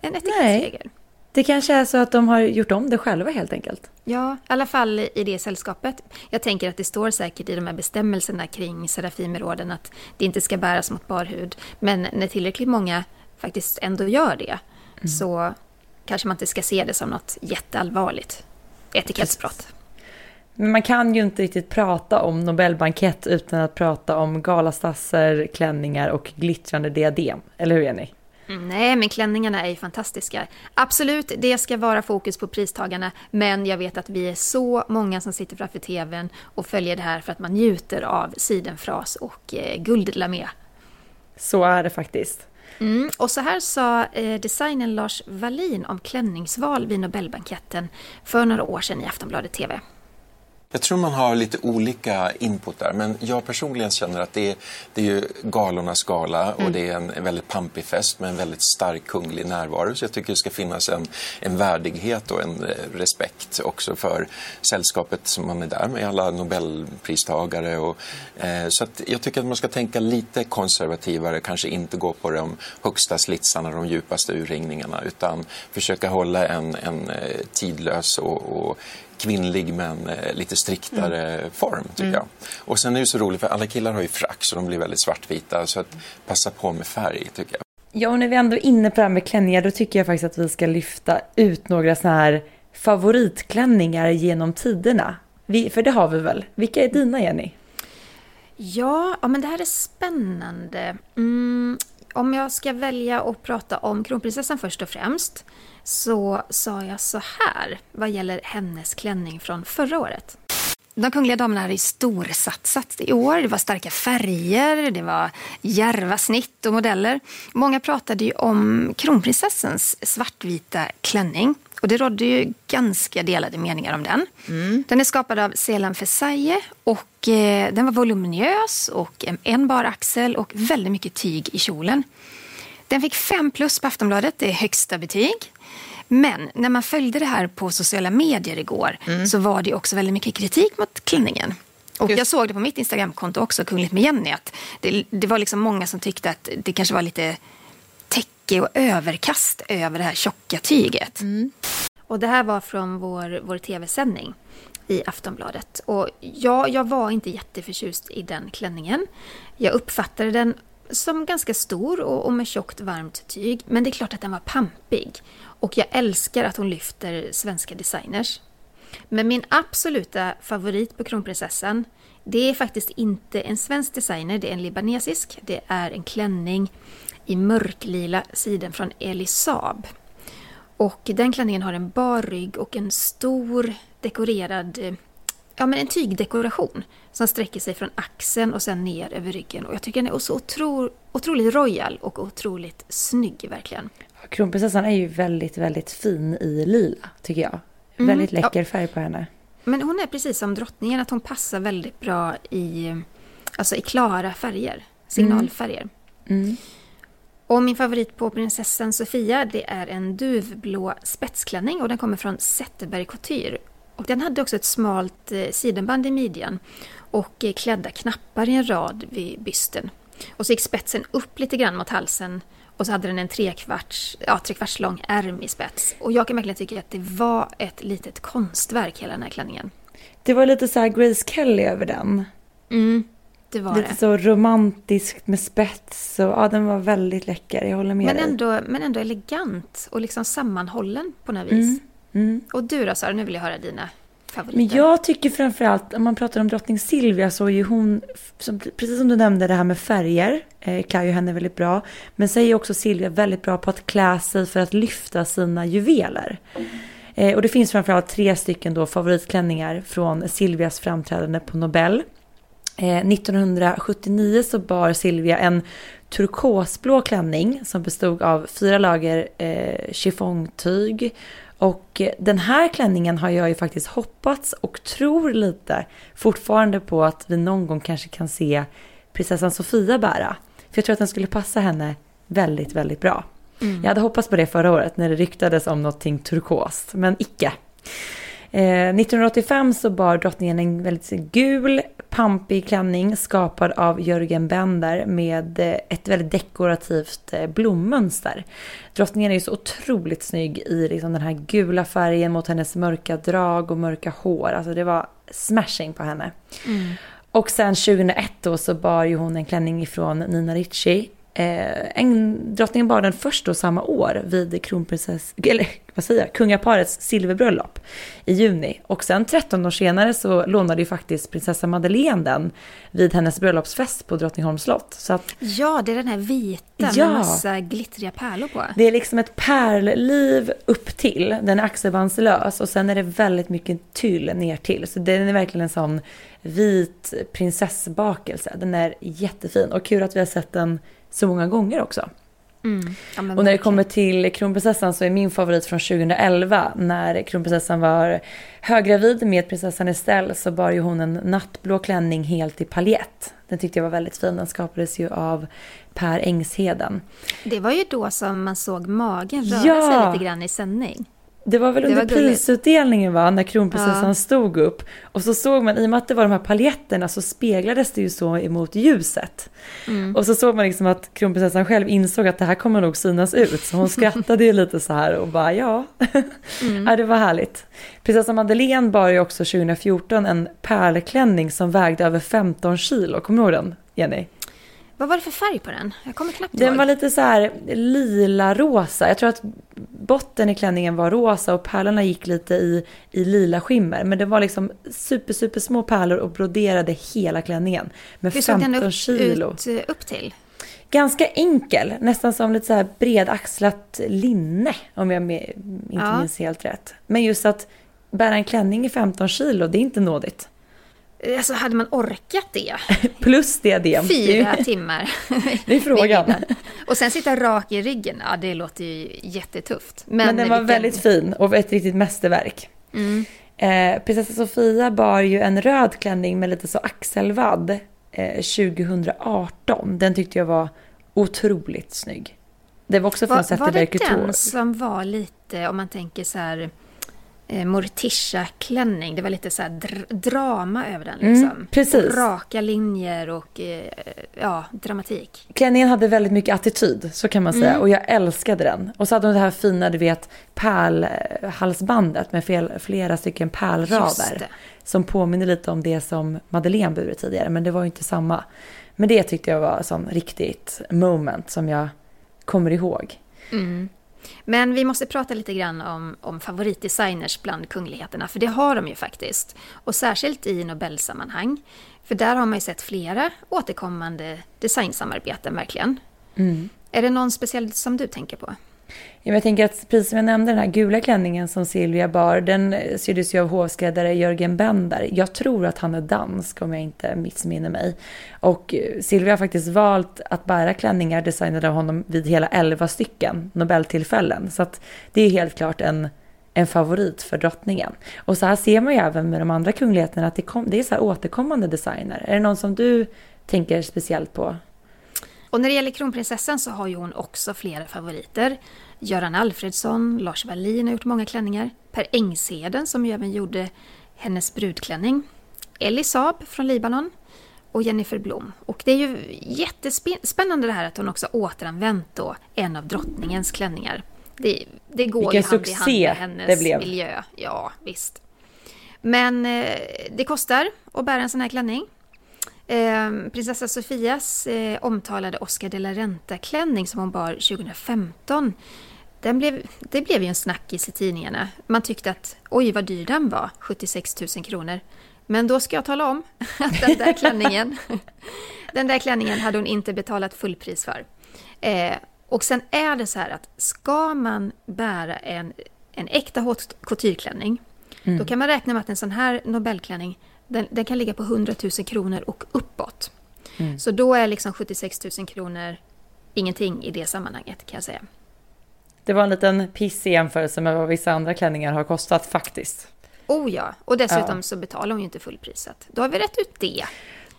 en etikettsregel. Nej. Det kanske är så att de har gjort om det själva helt enkelt. Ja, i alla fall i det sällskapet. Jag tänker att det står säkert i de här bestämmelserna kring Serafimerorden att det inte ska bäras mot bar hud. Men när tillräckligt många faktiskt ändå gör det mm. så kanske man inte ska se det som något jätteallvarligt etikettsbrott. Men man kan ju inte riktigt prata om Nobelbankett utan att prata om galastasser, klänningar och glittrande diadem. Eller hur Jenny? Mm, nej, men klänningarna är ju fantastiska. Absolut, det ska vara fokus på pristagarna, men jag vet att vi är så många som sitter framför tvn och följer det här för att man njuter av sidenfras och eh, guldlamé. Så är det faktiskt. Mm, och så här sa eh, designern Lars Wallin om klänningsval vid Nobelbanketten för några år sedan i Aftonbladet TV. Jag tror man har lite olika input där, men jag personligen känner att det är, det är ju galornas gala och mm. det är en, väldigt pampig fest med en väldigt stark kunglig närvaro. Så jag tycker det ska finnas en, en värdighet och en eh, respekt också för sällskapet som man är där med, alla nobelpristagare. Och, eh, så jag tycker att man ska tänka lite konservativare, kanske inte gå på de högsta slitsarna, de djupaste urringningarna, utan försöka hålla en, en eh, tidlös och, och kvinnlig men eh, lite striktare mm. form tycker mm. jag. Och sen är det så roligt för alla killar har ju frack så de blir väldigt svartvita så att passa på med färg tycker jag. Ja och när vi ändå är inne på det här med klänningar då tycker jag faktiskt att vi ska lyfta ut några sådana här favoritklänningar genom tiderna. Vi, för det har vi väl? Vilka är dina Jenny? Ja, ja men det här är spännande. Mm, om jag ska välja att prata om kronprinsessan först och främst så sa jag så här vad gäller hennes klänning från förra året. De kungliga damerna hade storsatsat i år. Det var starka färger, det var järva snitt och modeller. Många pratade ju om kronprinsessans svartvita klänning. Och det rådde ju ganska delade meningar om den. Mm. Den är skapad av Selan Versailles och eh, den var voluminös och en bar axel och väldigt mycket tyg i kjolen. Den fick 5 plus på Aftonbladet, det är högsta betyg. Men när man följde det här på sociala medier igår mm. så var det också väldigt mycket kritik mot klänningen. Och jag såg det på mitt Instagramkonto också, Kungligt med Jenny, att det, det, var liksom många som tyckte att det kanske var lite täcke och överkast över det här tjocka tyget. Mm. Och det här var från vår, vår tv-sändning i Aftonbladet. Och ja, jag var inte jätteförtjust i den klänningen. Jag uppfattade den som ganska stor och, och med tjockt varmt tyg. Men det är klart att den var pampig. Och jag älskar att hon lyfter svenska designers. Men min absoluta favorit på kronprinsessan, det är faktiskt inte en svensk designer, det är en libanesisk. Det är en klänning i mörklila siden från Elisab. Och den klänningen har en bar rygg och en stor dekorerad ja, men en tygdekoration som sträcker sig från axeln och sen ner över ryggen. Och jag tycker den är så otro, otroligt royal och otroligt snygg verkligen. Kronprinsessan är ju väldigt, väldigt fin i lila tycker jag. Mm, väldigt läcker ja. färg på henne. Men hon är precis som drottningen, att hon passar väldigt bra i, alltså i klara färger, signalfärger. Mm. Mm. Och min favorit på prinsessan Sofia det är en duvblå spetsklänning och den kommer från Zetterberg Couture. Och den hade också ett smalt eh, sidenband i midjan och eh, klädda knappar i en rad vid bysten. Och så gick spetsen upp lite grann mot halsen och så hade den en trekvarts, ja, trekvarts lång ärm i spets. Och jag kan verkligen tycka att det var ett litet konstverk hela den här klänningen. Det var lite så här Grace Kelly över den. Mm, det var lite det. så romantiskt med spets och ja, den var väldigt läcker. Jag håller med men ändå, dig. Men ändå elegant och liksom sammanhållen på något vis. Mm. Mm. Och du då Sara, nu vill jag höra dina favoriter. Men jag tycker framförallt, om man pratar om drottning Silvia så är ju hon, som, precis som du nämnde det här med färger, eh, klär ju henne väldigt bra. Men så är också Silvia väldigt bra på att klä sig för att lyfta sina juveler. Eh, och det finns framförallt tre stycken då favoritklänningar från Silvias framträdande på Nobel. Eh, 1979 så bar Silvia en turkosblå klänning som bestod av fyra lager eh, chiffongtyg och den här klänningen har jag ju faktiskt hoppats och tror lite fortfarande på att vi någon gång kanske kan se prinsessan Sofia bära. För jag tror att den skulle passa henne väldigt, väldigt bra. Mm. Jag hade hoppats på det förra året när det ryktades om någonting turkost, men icke. Eh, 1985 så bar drottningen en väldigt gul, pampig klänning skapad av Jörgen Bender med eh, ett väldigt dekorativt eh, blommönster. Drottningen är ju så otroligt snygg i liksom den här gula färgen mot hennes mörka drag och mörka hår. Alltså det var smashing på henne. Mm. Och sen 2001 då så bar ju hon en klänning ifrån Nina Ricci Eh, en, drottningen bar den först då samma år vid kronprinsess, eller vad säger jag, kungaparets silverbröllop i juni. Och sen 13 år senare så lånade ju faktiskt prinsessa Madeleine den vid hennes bröllopsfest på Drottningholms slott. Så att, ja, det är den här vita ja, med massa glittriga pärlor på. Det är liksom ett pärlliv upp till, den är axelbandslös och sen är det väldigt mycket tyll ner till. Så den är verkligen en sån vit prinsessbakelse. Den är jättefin och kul att vi har sett den så många gånger också. Mm. Ja, och när det kommer till kronprinsessan så är min favorit från 2011 när kronprinsessan var höggravid med prinsessan Estelle så bar ju hon en nattblå klänning helt i paljett. Den tyckte jag var väldigt fin. Den skapades ju av Per Engsheden. Det var ju då som man såg magen röra ja. sig lite grann i sändning. Det var väl det under var prisutdelningen va, när kronprinsessan ja. stod upp. Och så såg man, i och med att det var de här paljetterna så speglades det ju så emot ljuset. Mm. Och så såg man liksom att kronprinsessan själv insåg att det här kommer nog synas ut. Så hon <laughs> skrattade ju lite så här och bara ja. Mm. <laughs> ja, det var härligt. Prinsessa Madeleine bar ju också 2014 en pärlklänning som vägde över 15 kilo. Kommer du ihåg den, Jenny? Vad var det för färg på den? Jag kommer knappt Den ihåg. var lite så här lila-rosa. Jag tror att botten i klänningen var rosa och pärlorna gick lite i, i lila skimmer. Men det var liksom super, super små pärlor och broderade hela klänningen. Med Hur 15 den upp, kilo. Ut, eh, upp till? Ganska enkel, nästan som lite så här bredaxlat linne om jag med, inte ja. minns helt rätt. Men just att bära en klänning i 15 kilo, det är inte nådigt. Alltså hade man orkat det? <laughs> Plus diadem. Fyra <laughs> timmar. Det är frågan. och sen sitta rak i ryggen, ja det låter ju jättetufft. Men, Men den var vilken... väldigt fin och ett riktigt mästerverk. Mm. Eh, prinsessa Sofia bar ju en röd klänning med lite så axelvadd eh, 2018. Den tyckte jag var otroligt snygg. Det var också från Couture. Var det den som var lite, om man tänker så här eh, Morticia-klänning. Det var lite så dr drama över den. Mm, liksom. Mm, precis. Raka linjer och eh, ja, dramatik. Klänningen hade väldigt mycket attityd, så kan man säga. Mm. Och jag älskade den. Och så hade hon det här fina, du vet, pärlhalsbandet med fel, flera stycken pärlrader. Som påminner lite om det som Madeleine burit tidigare, men det var ju inte samma. Men det tyckte jag var sån riktigt moment som jag kommer ihåg. Mm. Men vi måste prata lite grann om, om favoritdesigners bland kungligheterna, för det har de ju faktiskt. Och särskilt i Nobelsammanhang. För där har man ju sett flera återkommande designsamarbeten verkligen. Mm. Är det någon speciell som du tänker på? Jag tänker att precis som jag nämnde den här gula klänningen som Silvia bar, den syddes ju av hovskräddare Jörgen Bender. Jag tror att han är dansk om jag inte missminner mig. Och eh, Silvia har faktiskt valt att bära klänningar designade av honom vid hela elva stycken Nobeltillfällen. Så att det är helt klart en, en favorit för drottningen. Och så här ser man ju även med de andra kungligheterna att det, kom, det är så här återkommande designer. Är det någon som du tänker speciellt på? Och när det gäller kronprinsessan så har ju hon också flera favoriter. Göran Alfredsson, Lars Wallin har gjort många klänningar. Per Engsheden som ju även gjorde hennes brudklänning. Ellie Saab från Libanon och Jennifer Blom. Och det är ju jättespännande det här att hon också återanvänt då en av drottningens klänningar. Det, det går Vilken ju hand i hand med hennes miljö. Ja, visst. Men eh, det kostar att bära en sån här klänning. Eh, prinsessa Sofias eh, omtalade Oscar de la Renta-klänning som hon bar 2015 den blev, det blev ju en snackis i tidningarna. Man tyckte att oj vad dyr den var, 76 000 kronor. Men då ska jag tala om <laughs> att den där klänningen, <laughs> den där klänningen hade hon inte betalat fullpris för. Eh, och sen är det så här att ska man bära en, en äkta haute couture-klänning, mm. då kan man räkna med att en sån här Nobelklänning den, den kan ligga på 100 000 kronor och uppåt. Mm. Så då är liksom 76 000 kronor ingenting i det sammanhanget kan jag säga. Det var en liten piss i jämförelse med vad vissa andra klänningar har kostat faktiskt. Oh ja, och dessutom ja. så betalar hon ju inte fullpriset. Då har vi rätt ut det.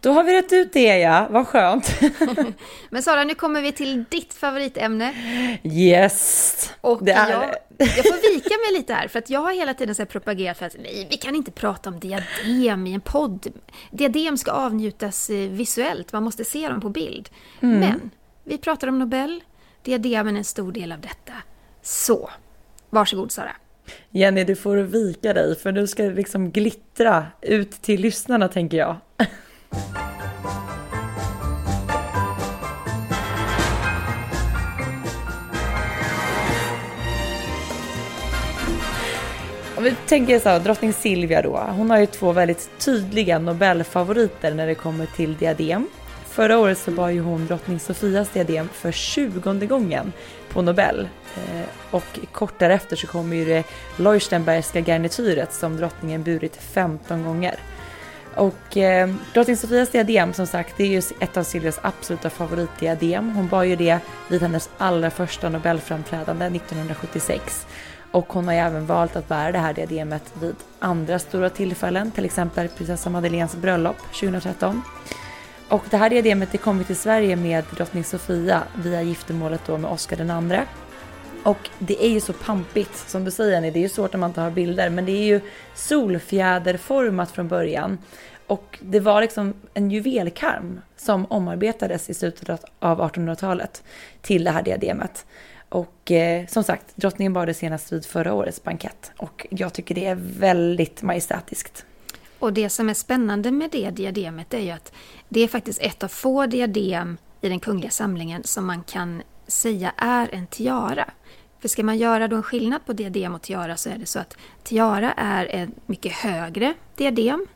Då har vi rätt ut det ja, vad skönt. <laughs> Men Sara, nu kommer vi till ditt favoritämne. Yes! Och det är... jag, jag får vika mig lite här, för att jag har hela tiden så propagerat för att nej, vi kan inte prata om diadem i en podd. Diadem ska avnjutas eh, visuellt, man måste se dem på bild. Mm. Men vi pratar om Nobel, diademen är en stor del av detta. Så, varsågod Sara. Jenny, du får vika dig för nu ska det liksom glittra ut till lyssnarna tänker jag. Om vi tänker så här, drottning Silvia då, hon har ju två väldigt tydliga Nobelfavoriter när det kommer till diadem. Förra året så bar ju hon drottning Sofias diadem för tjugonde gången på Nobel. Eh, och kort därefter så kommer ju det Leuchtenbergska garnityret som drottningen burit 15 gånger. Och eh, drottning Sofias diadem som sagt, det är ju ett av Silvias absoluta favoritdiadem. Hon bar ju det vid hennes allra första Nobelframträdande 1976. Och hon har ju även valt att bära det här diademet vid andra stora tillfällen, till exempel prinsessa Madeleines bröllop 2013. Och det här diademet det kom till Sverige med drottning Sofia via giftermålet då med Oscar II. Och det är ju så pampigt som du säger Annie, det är ju svårt när man inte har bilder, men det är ju solfjäderformat från början. Och det var liksom en juvelkarm som omarbetades i slutet av 1800-talet till det här diademet. Och eh, som sagt, drottningen bar det senast vid förra årets bankett och jag tycker det är väldigt majestätiskt. Och det som är spännande med det diademet är ju att det är faktiskt ett av få diadem i den kungliga samlingen som man kan säga är en tiara. För ska man göra då en skillnad på diadem och tiara så är det så att tiara är ett mycket högre diadem.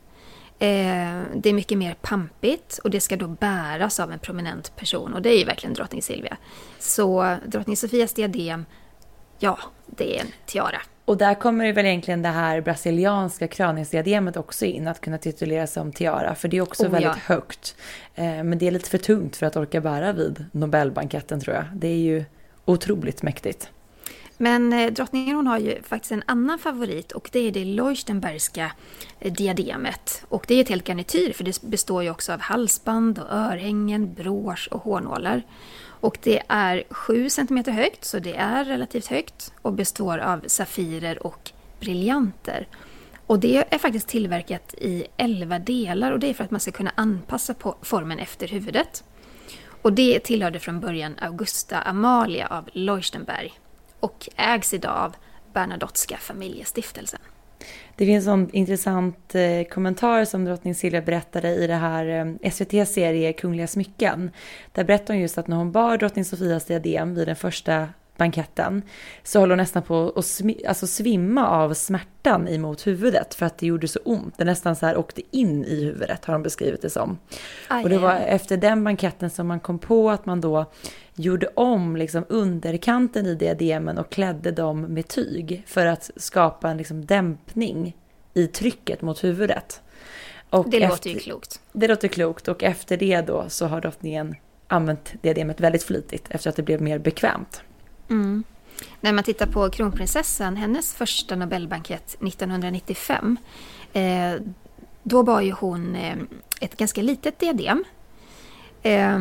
Eh, det är mycket mer pampigt och det ska då bäras av en prominent person och det är ju verkligen drottning Silvia. Så drottning Sofias diadem, ja, det är en tiara. Och där kommer ju väl egentligen det här brasilianska kröningsdiademet också in, att kunna titulera sig som tiara, för det är också oh, väldigt ja. högt. Eh, men det är lite för tungt för att orka bära vid Nobelbanketten tror jag. Det är ju otroligt mäktigt. Men eh, drottningen hon har ju faktiskt en annan favorit och det är det Leuchtenbergska eh, diademet. Och det är ett helt garnityr för det består ju också av halsband och örhängen, brosch och hårnålar. Och det är 7 cm högt, så det är relativt högt och består av safirer och briljanter. Och det är faktiskt tillverkat i 11 delar och det är för att man ska kunna anpassa på formen efter huvudet. Och det tillhörde från början Augusta Amalia av Leuchtenberg och ägs idag av Bernadotteska familjestiftelsen. Det finns en intressant eh, kommentar som drottning Silvia berättade i det här eh, SVT-serie Kungliga smycken. Där berättar hon just att när hon bar drottning Sofias diadem vid den första banketten så håller hon nästan på att smi alltså svimma av smärtan emot huvudet för att det gjorde så ont. Det nästan så här åkte in i huvudet har de beskrivit det som. Aj, och det var efter den banketten som man kom på att man då gjorde om liksom underkanten i diademen och klädde dem med tyg för att skapa en liksom dämpning i trycket mot huvudet. Och det efter, låter ju klokt. Det låter klokt och efter det då så har drottningen använt diademet väldigt flitigt efter att det blev mer bekvämt. Mm. När man tittar på kronprinsessan, hennes första Nobelbankett 1995, eh, då var ju hon eh, ett ganska litet diadem. Eh,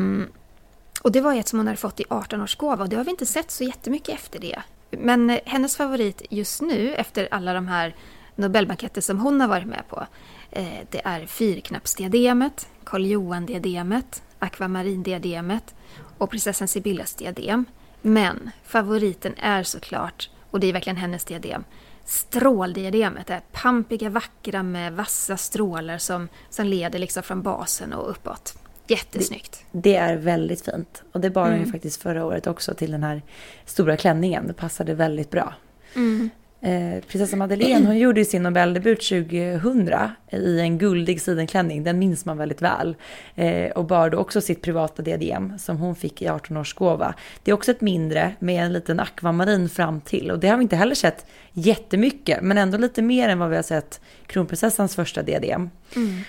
och det var ett som hon hade fått i 18-årsgåva och det har vi inte sett så jättemycket efter det. Men eh, hennes favorit just nu, efter alla de här Nobelbanketter som hon har varit med på, eh, det är fyrknappsdiademet, Karl Johan-diademet, akvamarindiademet och prinsessan Sibyllas diadem. Men favoriten är såklart, och det är verkligen hennes diadem, stråldiademet. Det pampiga, vackra med vassa strålar som, som leder liksom från basen och uppåt. Jättesnyggt. Det, det är väldigt fint. Och det bar mm. hon ju faktiskt förra året också till den här stora klänningen. Det passade väldigt bra. Mm. Eh, prinsessa Madeleine hon gjorde sin Nobeldebut 2000 i en guldig sidenklänning, den minns man väldigt väl. Eh, och bar då också sitt privata diadem som hon fick i 18-årsgåva. Det är också ett mindre med en liten akvamarin fram till och det har vi inte heller sett jättemycket men ändå lite mer än vad vi har sett kronprinsessans första diadem. Mm.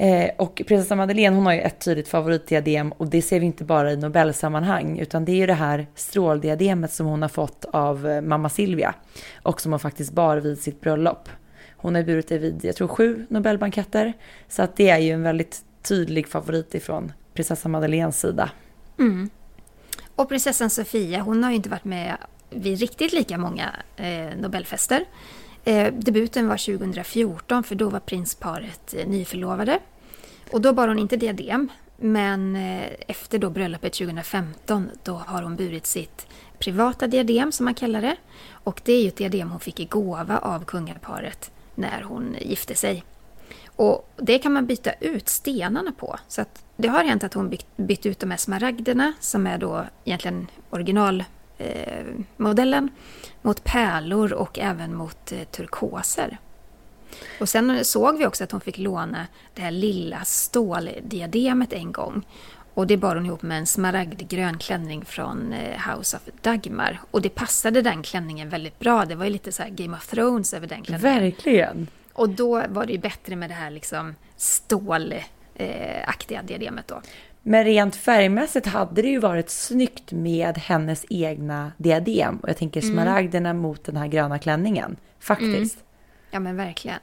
Eh, och prinsessa Madeleine hon har ju ett tydligt favoritdiadem och det ser vi inte bara i Nobelsammanhang utan det är ju det här stråldiademet som hon har fått av eh, mamma Silvia och som hon faktiskt bar vid sitt bröllop. Hon har burit det vid, jag tror sju Nobelbanketter så att det är ju en väldigt tydlig favorit ifrån prinsessa Madeleines sida. Mm. Och prinsessan Sofia hon har ju inte varit med vid riktigt lika många eh, Nobelfester. Eh, debuten var 2014 för då var prinsparet eh, nyförlovade. Och då bar hon inte diadem. Men eh, efter då bröllopet 2015 då har hon burit sitt privata diadem som man kallar det. Och det är ju ett diadem hon fick i gåva av kungaparet när hon gifte sig. Och det kan man byta ut stenarna på. Så att det har hänt att hon bytt, bytt ut de här smaragderna som är då egentligen original modellen mot pärlor och även mot eh, turkoser. Och sen såg vi också att hon fick låna det här lilla ståldiademet en gång. Och det bar hon ihop med en smaragdgrön klänning från eh, House of Dagmar. Och det passade den klänningen väldigt bra. Det var ju lite så Game of Thrones över den klänningen. Verkligen! Och då var det ju bättre med det här liksom stålaktiga diademet då. Men rent färgmässigt hade det ju varit snyggt med hennes egna diadem. Och jag tänker mm. smaragderna mot den här gröna klänningen. Faktiskt. Mm. Ja men verkligen.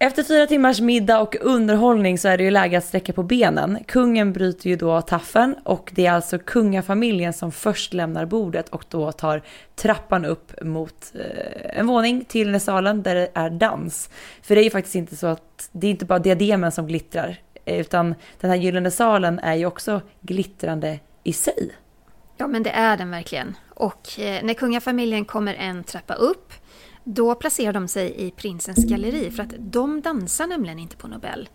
Efter fyra timmars middag och underhållning så är det ju läge att sträcka på benen. Kungen bryter ju då taffen och det är alltså kungafamiljen som först lämnar bordet och då tar trappan upp mot eh, en våning till salen där det är dans. För det är ju faktiskt inte så att det är inte bara diademen som glittrar utan den här gyllene salen är ju också glittrande i sig. Ja men det är den verkligen. Och eh, när kungafamiljen kommer en trappa upp då placerar de sig i prinsens galleri för att de dansar nämligen inte på Nobel.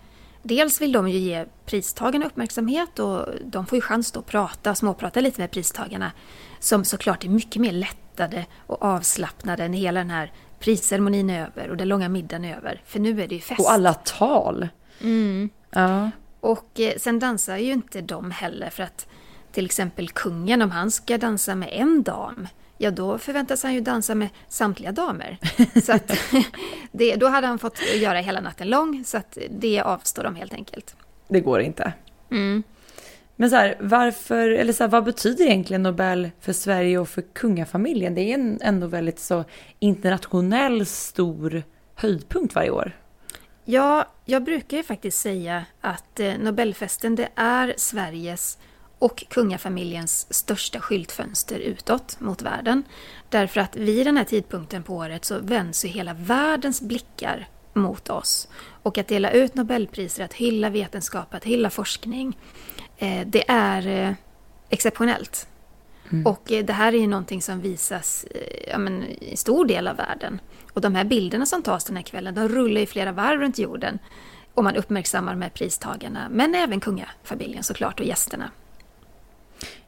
Dels vill de ju ge pristagarna uppmärksamhet och de får ju chans att prata, småprata lite med pristagarna som såklart är mycket mer lättade och avslappnade när hela den här prisceremonin är över och den långa middagen är över. För nu är det ju fest. Och alla tal! Mm. Ja. Och eh, sen dansar ju inte de heller för att till exempel kungen, om han ska dansa med en dam, ja då förväntas han ju dansa med samtliga damer. Så att <laughs> det, då hade han fått göra hela natten lång, så att det avstår de helt enkelt. Det går inte. Mm. Men så här, varför, eller så här, vad betyder egentligen Nobel för Sverige och för kungafamiljen? Det är en ändå väldigt så internationell stor höjdpunkt varje år. Ja, jag brukar ju faktiskt säga att eh, Nobelfesten det är Sveriges och kungafamiljens största skyltfönster utåt mot världen. Därför att vid den här tidpunkten på året så vänds ju hela världens blickar mot oss. Och att dela ut Nobelpriser, att hylla vetenskap, att hylla forskning, eh, det är eh, exceptionellt. Mm. Och det här är ju någonting som visas ja, men, i stor del av världen. Och de här bilderna som tas den här kvällen, de rullar i flera varv runt jorden. Och man uppmärksammar de här pristagarna, men även kungafamiljen såklart och gästerna.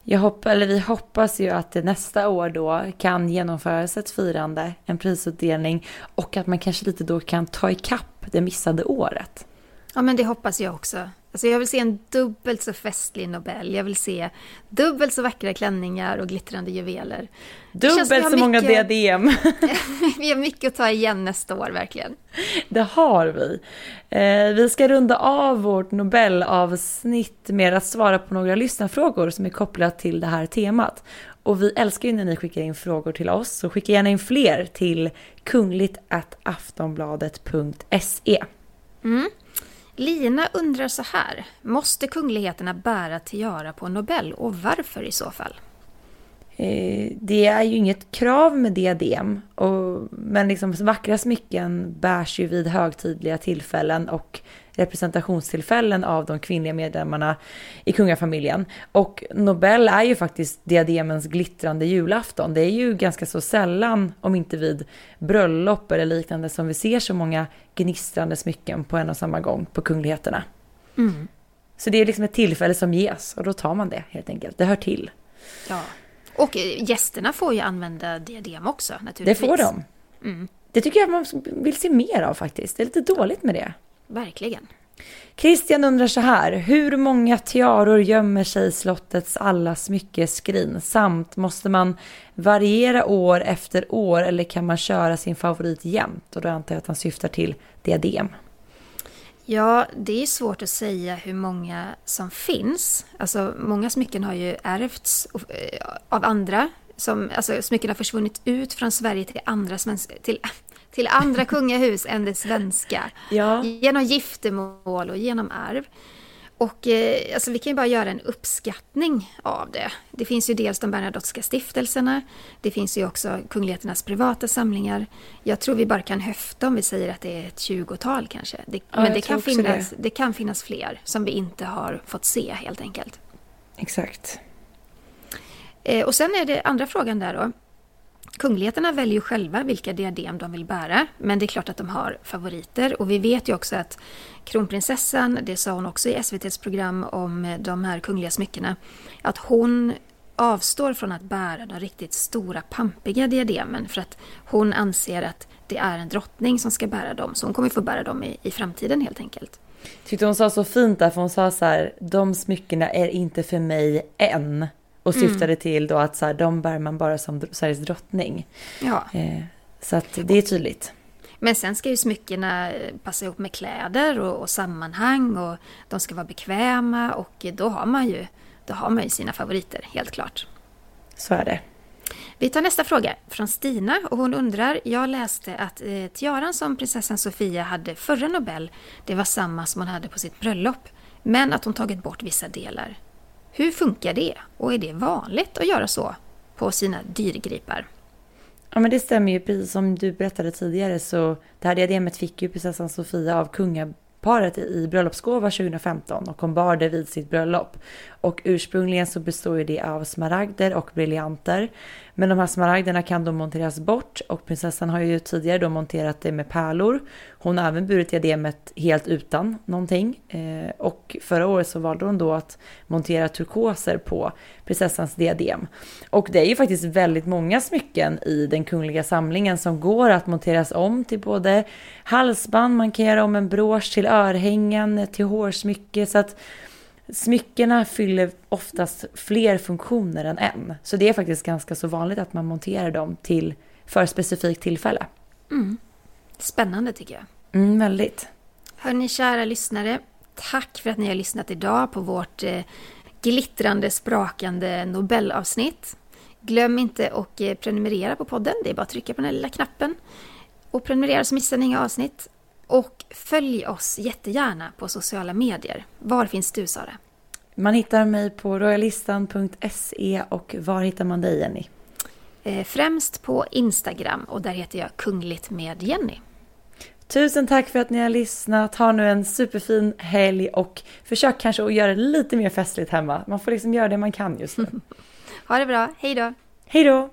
Jag hopp, eller vi hoppas ju att det nästa år då kan genomföras ett firande, en prisutdelning och att man kanske lite då kan ta ikapp det missade året. Ja, men det hoppas jag också. Alltså jag vill se en dubbelt så festlig Nobel. Jag vill se dubbelt så vackra klänningar och glittrande juveler. Dubbelt så mycket... många diadem. <laughs> <laughs> vi har mycket att ta igen nästa år, verkligen. Det har vi. Eh, vi ska runda av vårt Nobelavsnitt med att svara på några lyssnarfrågor som är kopplat till det här temat. Och vi älskar ju när ni skickar in frågor till oss, så skicka gärna in fler till kungligt.aftonbladet.se. Mm. Lina undrar så här. Måste kungligheterna bära tiara på Nobel och varför i så fall? Eh, det är ju inget krav med diadem, och, men liksom vackra smycken bärs ju vid högtidliga tillfällen och representationstillfällen av de kvinnliga medlemmarna i kungafamiljen. Och Nobel är ju faktiskt diademens glittrande julafton. Det är ju ganska så sällan, om inte vid bröllop eller liknande, som vi ser så många gnistrande smycken på en och samma gång på kungligheterna. Mm. Så det är liksom ett tillfälle som ges och då tar man det helt enkelt. Det hör till. Ja. Och gästerna får ju använda diadem också naturligtvis. Det får de. Mm. Det tycker jag man vill se mer av faktiskt. Det är lite dåligt med det. Verkligen. Christian undrar så här, hur många tiaror gömmer sig i slottets alla smyckeskrin? Samt måste man variera år efter år eller kan man köra sin favorit jämt? Och då antar jag att han syftar till diadem. Ja, det är svårt att säga hur många som finns. Alltså, många smycken har ju ärvts eh, av andra. Som, alltså, smycken har försvunnit ut från Sverige till andra, till, till andra kungahus än det svenska. Ja. Genom giftermål och genom arv. Och eh, alltså, vi kan ju bara göra en uppskattning av det. Det finns ju dels de Bernadotteska stiftelserna. Det finns ju också kungligheternas privata samlingar. Jag tror vi bara kan höfta om vi säger att det är ett tjugotal kanske. Det, ja, men det kan, finnas, det. det kan finnas fler som vi inte har fått se helt enkelt. Exakt. Eh, och sen är det andra frågan där då. Kungligheterna väljer ju själva vilka diadem de vill bära, men det är klart att de har favoriter. Och vi vet ju också att kronprinsessan, det sa hon också i SVTs program om eh, de här kungliga smyckena, att hon avstår från att bära de riktigt stora pampiga diademen för att hon anser att det är en drottning som ska bära dem. Så hon kommer få bära dem i, i framtiden helt enkelt. Tyckte hon sa så fint där, för hon sa så här, de smyckena är inte för mig än. Och mm. syftade mm. till då att så här, de bär man bara som Sveriges drottning. Ja. Eh, så att det är tydligt. Men sen ska ju smyckena passa ihop med kläder och, och, sammanhang och de ska vara bekväma och då har man ju, då har man ju sina favoriter, helt klart. Så är det. Vi tar nästa fråga från Stina och hon undrar, jag läste att eh, tiaran som prinsessan Sofia hade förra Nobel, det var samma som hon hade på sitt bröllop, men att hon tagit bort vissa delar. Hur funkar det och är det vanligt att göra så på sina dyrgripar? Ja men det stämmer ju, precis som du berättade tidigare så det här diademet fick ju prinsessan Sofia av kungaparet i bröllopsgåva 2015 och hon bar det vid sitt bröllop. Och ursprungligen så består ju det av smaragder och briljanter. Men de här smaragderna kan då monteras bort och prinsessan har ju tidigare då monterat det med pärlor. Hon har även burit diademet helt utan någonting. Eh, och förra året så valde hon då att montera turkoser på prinsessans diadem. Och det är ju faktiskt väldigt många smycken i den kungliga samlingen som går att monteras om till både halsband, man kan göra om en brosch till örhängen, till hårsmycke. Så att Smyckena fyller oftast fler funktioner än en. Så det är faktiskt ganska så vanligt att man monterar dem till för specifikt tillfälle. Mm. Spännande tycker jag. Mm, väldigt. Hörni kära lyssnare, tack för att ni har lyssnat idag på vårt eh, glittrande, sprakande Nobelavsnitt. Glöm inte att eh, prenumerera på podden, det är bara att trycka på den lilla knappen. Och prenumerera så missar ni inga avsnitt. Och följ oss jättegärna på sociala medier. Var finns du Sara? Man hittar mig på royalistan.se och var hittar man dig Jenny? Eh, främst på Instagram och där heter jag Kungligt med Jenny. Tusen tack för att ni har lyssnat. Ha nu en superfin helg och försök kanske att göra det lite mer festligt hemma. Man får liksom göra det man kan just nu. <laughs> ha det bra. Hej då! Hej då!